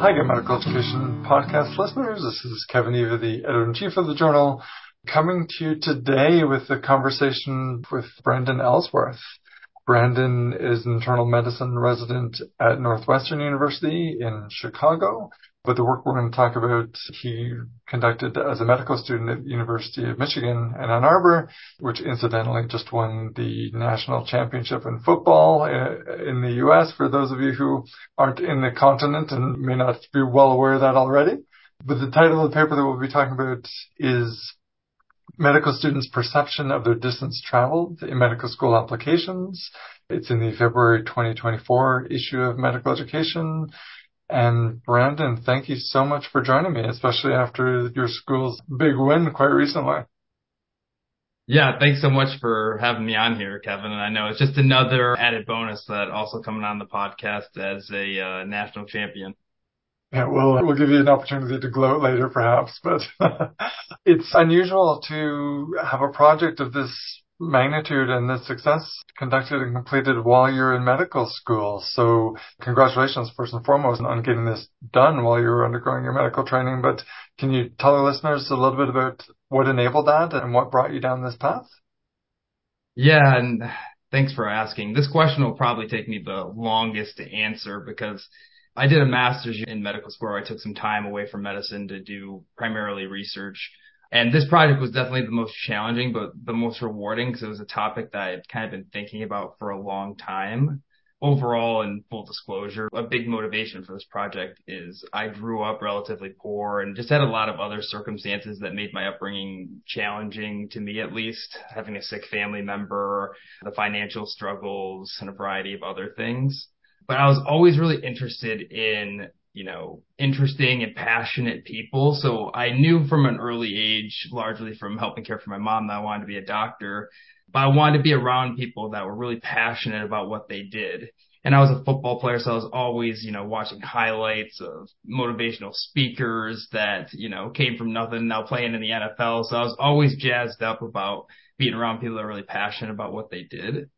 Hi, Get Medical Education podcast listeners. This is Kevin Eva, the editor in chief of the journal, coming to you today with a conversation with Brandon Ellsworth. Brandon is an internal medicine resident at Northwestern University in Chicago. But the work we're going to talk about, he conducted as a medical student at the University of Michigan in Ann Arbor, which incidentally just won the national championship in football uh, in the U.S. For those of you who aren't in the continent and may not be well aware of that already. But the title of the paper that we'll be talking about is Medical Students' Perception of Their Distance Traveled in Medical School Applications. It's in the February 2024 issue of Medical Education. And Brandon, thank you so much for joining me, especially after your school's big win quite recently. Yeah, thanks so much for having me on here, Kevin. And I know it's just another added bonus that also coming on the podcast as a uh, national champion. Yeah, well, we'll give you an opportunity to gloat later, perhaps, but it's unusual to have a project of this magnitude and the success conducted and completed while you're in medical school. So congratulations first and foremost on getting this done while you were undergoing your medical training. But can you tell our listeners a little bit about what enabled that and what brought you down this path? Yeah, and thanks for asking. This question will probably take me the longest to answer because I did a master's in medical school. I took some time away from medicine to do primarily research and this project was definitely the most challenging, but the most rewarding because it was a topic that I'd kind of been thinking about for a long time. Overall, in full disclosure, a big motivation for this project is I grew up relatively poor and just had a lot of other circumstances that made my upbringing challenging to me, at least having a sick family member, the financial struggles and a variety of other things. But I was always really interested in you know, interesting and passionate people. So I knew from an early age, largely from helping care for my mom, that I wanted to be a doctor. But I wanted to be around people that were really passionate about what they did. And I was a football player, so I was always, you know, watching highlights of motivational speakers that, you know, came from nothing, now playing in the NFL. So I was always jazzed up about being around people that were really passionate about what they did.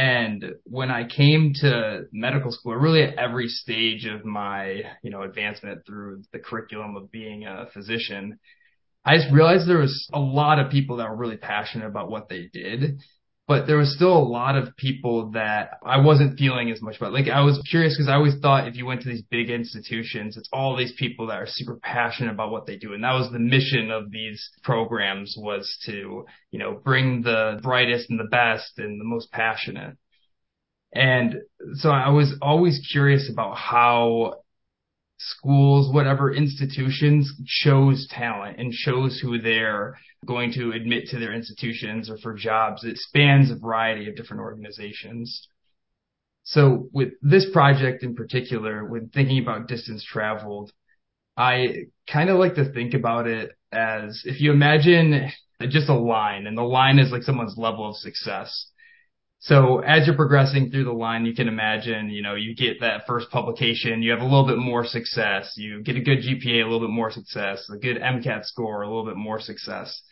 And when I came to medical school, really at every stage of my, you know, advancement through the curriculum of being a physician, I just realized there was a lot of people that were really passionate about what they did but there was still a lot of people that I wasn't feeling as much about. Like I was curious because I always thought if you went to these big institutions, it's all these people that are super passionate about what they do. And that was the mission of these programs was to, you know, bring the brightest and the best and the most passionate. And so I was always curious about how schools, whatever institutions chose talent and chose who they're going to admit to their institutions or for jobs. It spans a variety of different organizations. So with this project in particular, when thinking about distance traveled, I kind of like to think about it as if you imagine just a line and the line is like someone's level of success. So as you're progressing through the line, you can imagine, you know, you get that first publication, you have a little bit more success, you get a good GPA, a little bit more success, a good MCAT score, a little bit more success.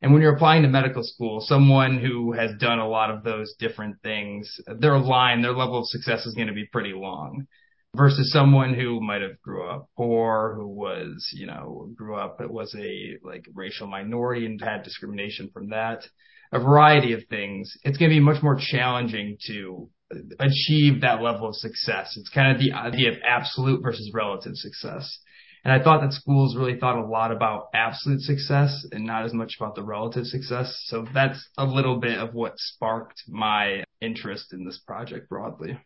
And when you're applying to medical school, someone who has done a lot of those different things, their line, their level of success is going to be pretty long versus someone who might have grew up poor, who was, you know, grew up, it was a like racial minority and had discrimination from that a variety of things, it's going to be much more challenging to achieve that level of success. It's kind of the idea of absolute versus relative success. And I thought that schools really thought a lot about absolute success and not as much about the relative success. So that's a little bit of what sparked my interest in this project broadly.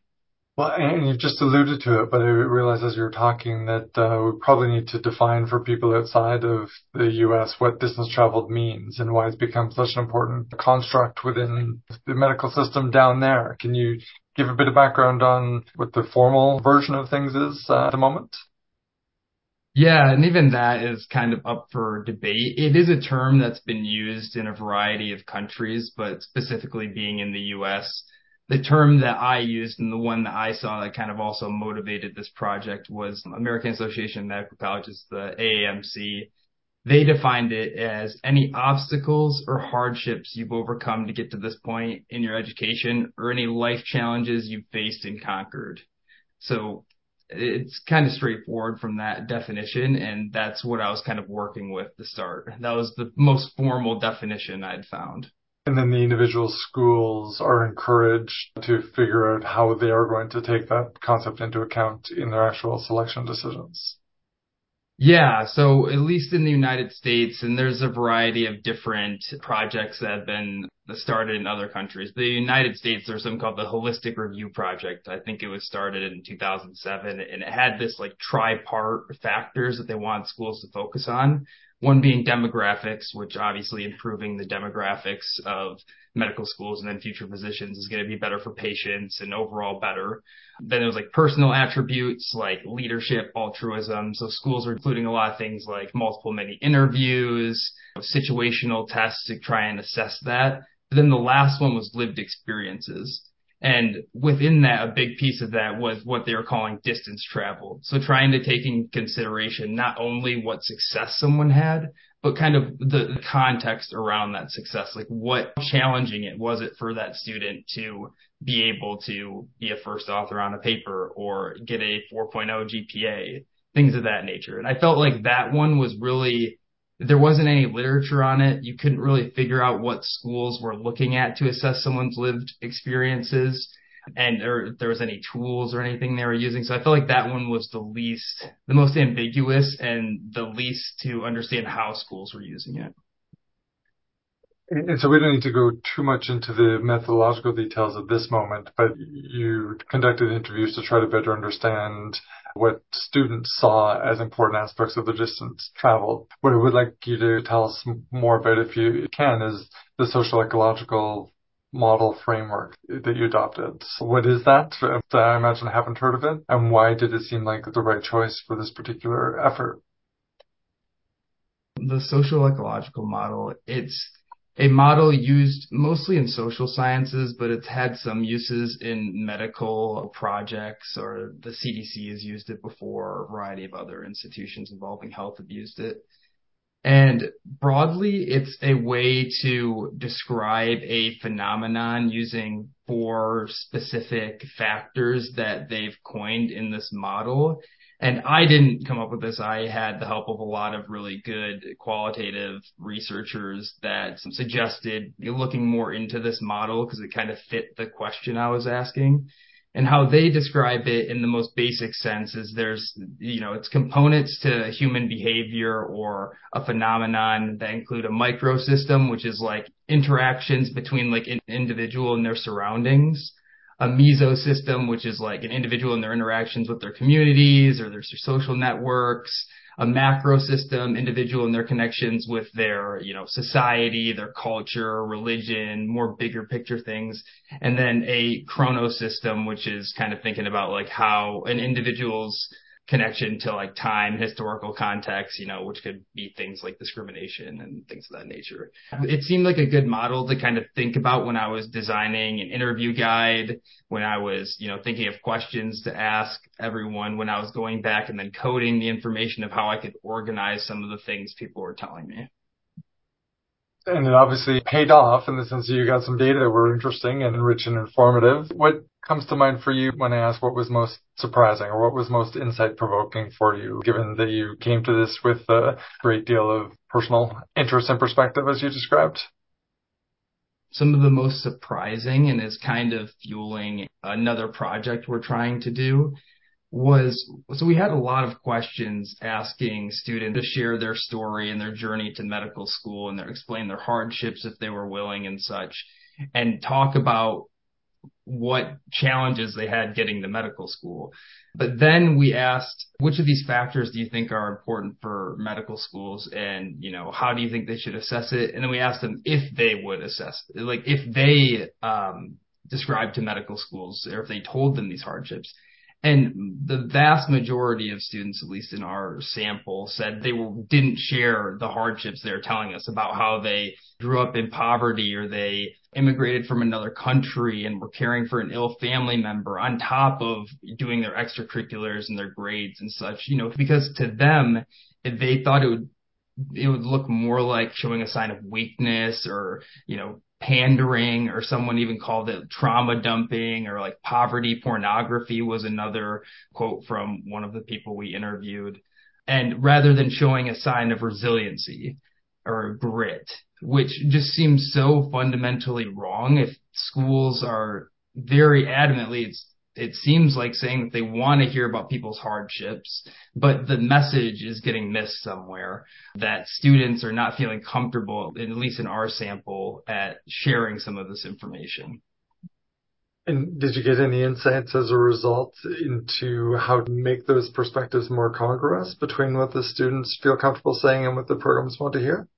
Well, and you've just alluded to it, but I realized as you were talking that uh, we probably need to define for people outside of the U.S. what distance traveled means and why it's become such an important construct within the medical system down there. Can you give a bit of background on what the formal version of things is uh, at the moment? Yeah, and even that is kind of up for debate. It is a term that's been used in a variety of countries, but specifically being in the U.S., the term that I used and the one that I saw that kind of also motivated this project was American Association of Medical Colleges, the AAMC. They defined it as any obstacles or hardships you've overcome to get to this point in your education or any life challenges you've faced and conquered. So it's kind of straightforward from that definition. And that's what I was kind of working with to start. That was the most formal definition I'd found. And then the individual schools are encouraged to figure out how they are going to take that concept into account in their actual selection decisions. Yeah, so at least in the United States, and there's a variety of different projects that have been started in other countries. The United States, there's something called the Holistic Review Project. I think it was started in 2007, and it had this like tripart factors that they want schools to focus on. One being demographics, which obviously improving the demographics of medical schools and then future physicians is going to be better for patients and overall better. Then there was like personal attributes like leadership, altruism. So schools are including a lot of things like multiple mini interviews, situational tests to try and assess that. But then the last one was lived experiences. And within that, a big piece of that was what they were calling distance travel. So trying to take in consideration not only what success someone had, but kind of the context around that success. Like what challenging it was it for that student to be able to be a first author on a paper or get a 4.0 GPA, things of that nature. And I felt like that one was really there wasn't any literature on it. You couldn't really figure out what schools were looking at to assess someone's lived experiences and if there was any tools or anything they were using. So I felt like that one was the least, the most ambiguous and the least to understand how schools were using it. And so we don't need to go too much into the methodological details at this moment, but you conducted interviews to try to better understand what students saw as important aspects of the distance traveled. What I would like you to tell us more about, if you can, is the social ecological model framework that you adopted. So what is that? I imagine I haven't heard of it. And why did it seem like the right choice for this particular effort? The social ecological model, it's a model used mostly in social sciences, but it's had some uses in medical projects or the CDC has used it before. A variety of other institutions involving health have used it. And broadly, it's a way to describe a phenomenon using four specific factors that they've coined in this model. And I didn't come up with this. I had the help of a lot of really good qualitative researchers that suggested looking more into this model because it kind of fit the question I was asking. And how they describe it in the most basic sense is there's, you know, it's components to human behavior or a phenomenon that include a microsystem, which is like interactions between like an individual and their surroundings a mesosystem, which is like an individual and their interactions with their communities or their social networks, a macro system, individual and their connections with their, you know, society, their culture, religion, more bigger picture things. And then a chrono system, which is kind of thinking about like how an individual's connection to like time, historical context, you know, which could be things like discrimination and things of that nature. It seemed like a good model to kind of think about when I was designing an interview guide, when I was, you know, thinking of questions to ask everyone, when I was going back and then coding the information of how I could organize some of the things people were telling me and it obviously paid off in the sense that you got some data that were interesting and rich and informative. What comes to mind for you when I ask what was most surprising or what was most insight provoking for you, given that you came to this with a great deal of personal interest and perspective as you described? Some of the most surprising and is kind of fueling another project we're trying to do was so we had a lot of questions asking students to share their story and their journey to medical school and their, explain their hardships if they were willing and such and talk about what challenges they had getting to medical school. But then we asked, which of these factors do you think are important for medical schools? And, you know, how do you think they should assess it? And then we asked them if they would assess, like if they, um, described to medical schools or if they told them these hardships. And the vast majority of students, at least in our sample, said they didn't share the hardships they're telling us about how they grew up in poverty or they immigrated from another country and were caring for an ill family member on top of doing their extracurriculars and their grades and such, you know, because to them, they thought it would, it would look more like showing a sign of weakness or, you know, pandering or someone even called it trauma dumping or like poverty pornography was another quote from one of the people we interviewed. And rather than showing a sign of resiliency or grit, which just seems so fundamentally wrong if schools are very adamantly it's it seems like saying that they want to hear about people's hardships, but the message is getting missed somewhere that students are not feeling comfortable, at least in our sample, at sharing some of this information. And did you get any insights as a result into how to make those perspectives more congruous between what the students feel comfortable saying and what the programs want to hear?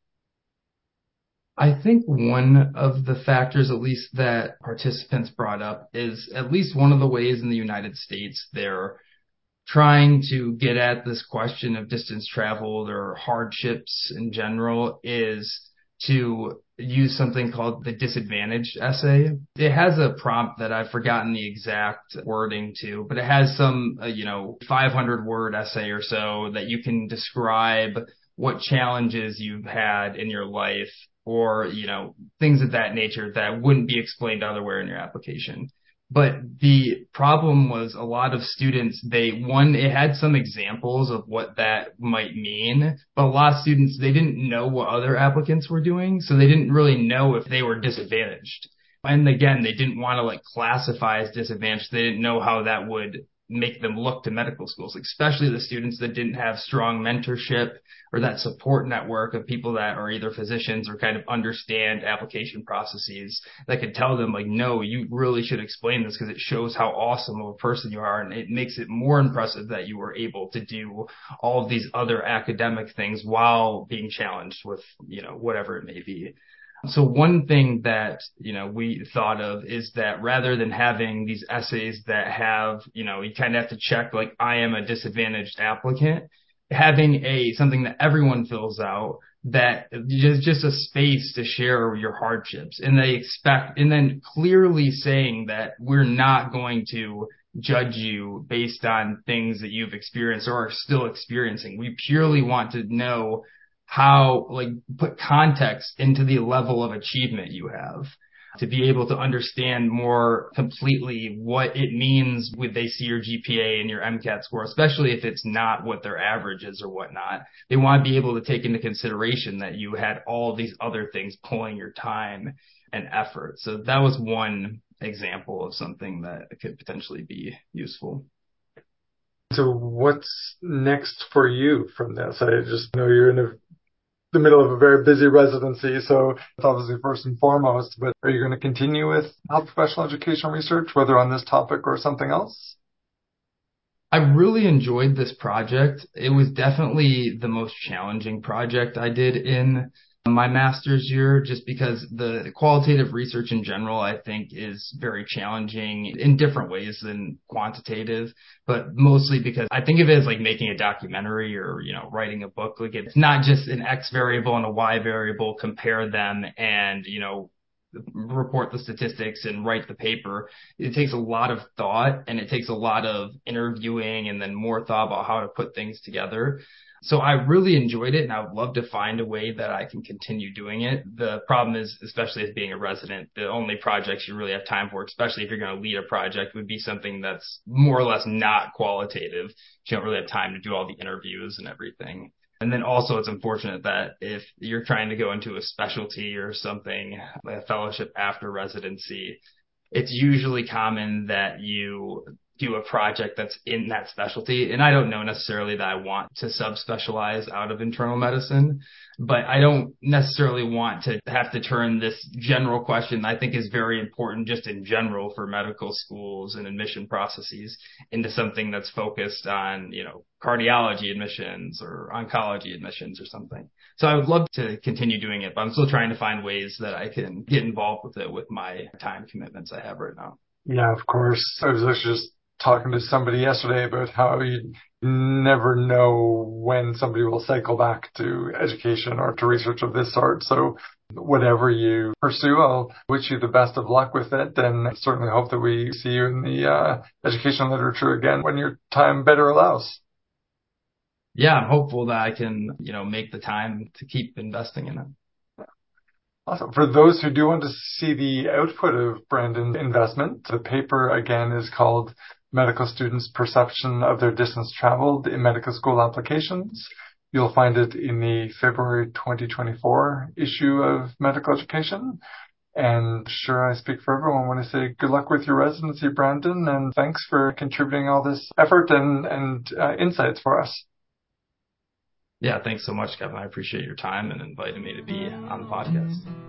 I think one of the factors, at least that participants brought up, is at least one of the ways in the United States they're trying to get at this question of distance traveled or hardships in general is to use something called the disadvantaged essay. It has a prompt that I've forgotten the exact wording to, but it has some, uh, you know, 500 word essay or so that you can describe what challenges you've had in your life or, you know, things of that nature that wouldn't be explained otherwhere in your application. But the problem was a lot of students, they, one, it had some examples of what that might mean, but a lot of students, they didn't know what other applicants were doing, so they didn't really know if they were disadvantaged. And again, they didn't want to like classify as disadvantaged. They didn't know how that would make them look to medical schools, especially the students that didn't have strong mentorship or that support network of people that are either physicians or kind of understand application processes that could tell them like, no, you really should explain this because it shows how awesome of a person you are. And it makes it more impressive that you were able to do all of these other academic things while being challenged with, you know, whatever it may be. So one thing that, you know, we thought of is that rather than having these essays that have, you know, you kind of have to check like I am a disadvantaged applicant, having a something that everyone fills out that is just a space to share your hardships and they expect and then clearly saying that we're not going to judge you based on things that you've experienced or are still experiencing. We purely want to know how, like, put context into the level of achievement you have to be able to understand more completely what it means when they see your GPA and your MCAT score, especially if it's not what their average is or whatnot. They want to be able to take into consideration that you had all these other things pulling your time and effort. So that was one example of something that could potentially be useful. So what's next for you from this? I just know you're in a the middle of a very busy residency. So it's obviously first and foremost, but are you going to continue with health professional education research, whether on this topic or something else? I really enjoyed this project. It was definitely the most challenging project I did in my master's year just because the qualitative research in general, I think is very challenging in different ways than quantitative, but mostly because I think of it as like making a documentary or, you know, writing a book. Like it's not just an X variable and a Y variable, compare them and, you know, report the statistics and write the paper. It takes a lot of thought and it takes a lot of interviewing and then more thought about how to put things together. So I really enjoyed it and I would love to find a way that I can continue doing it. The problem is, especially as being a resident, the only projects you really have time for, especially if you're going to lead a project would be something that's more or less not qualitative. You don't really have time to do all the interviews and everything. And then also it's unfortunate that if you're trying to go into a specialty or something, a fellowship after residency, it's usually common that you do a project that's in that specialty. And I don't know necessarily that I want to subspecialize out of internal medicine, but I don't necessarily want to have to turn this general question I think is very important just in general for medical schools and admission processes into something that's focused on, you know, cardiology admissions or oncology admissions or something. So I would love to continue doing it, but I'm still trying to find ways that I can get involved with it with my time commitments I have right now. Yeah, of course. I was just talking to somebody yesterday about how you never know when somebody will cycle back to education or to research of this sort. So whatever you pursue, I'll wish you the best of luck with it and certainly hope that we see you in the uh, education literature again when your time better allows. Yeah, I'm hopeful that I can, you know, make the time to keep investing in it. Awesome. For those who do want to see the output of Brandon's investment, the paper again is called Medical Students' Perception of Their Distance Traveled in Medical School Applications. You'll find it in the February 2024 issue of Medical Education. And sure, I speak for everyone when I say good luck with your residency, Brandon, and thanks for contributing all this effort and, and uh, insights for us. Yeah, thanks so much, Kevin. I appreciate your time and inviting me to be on the podcast.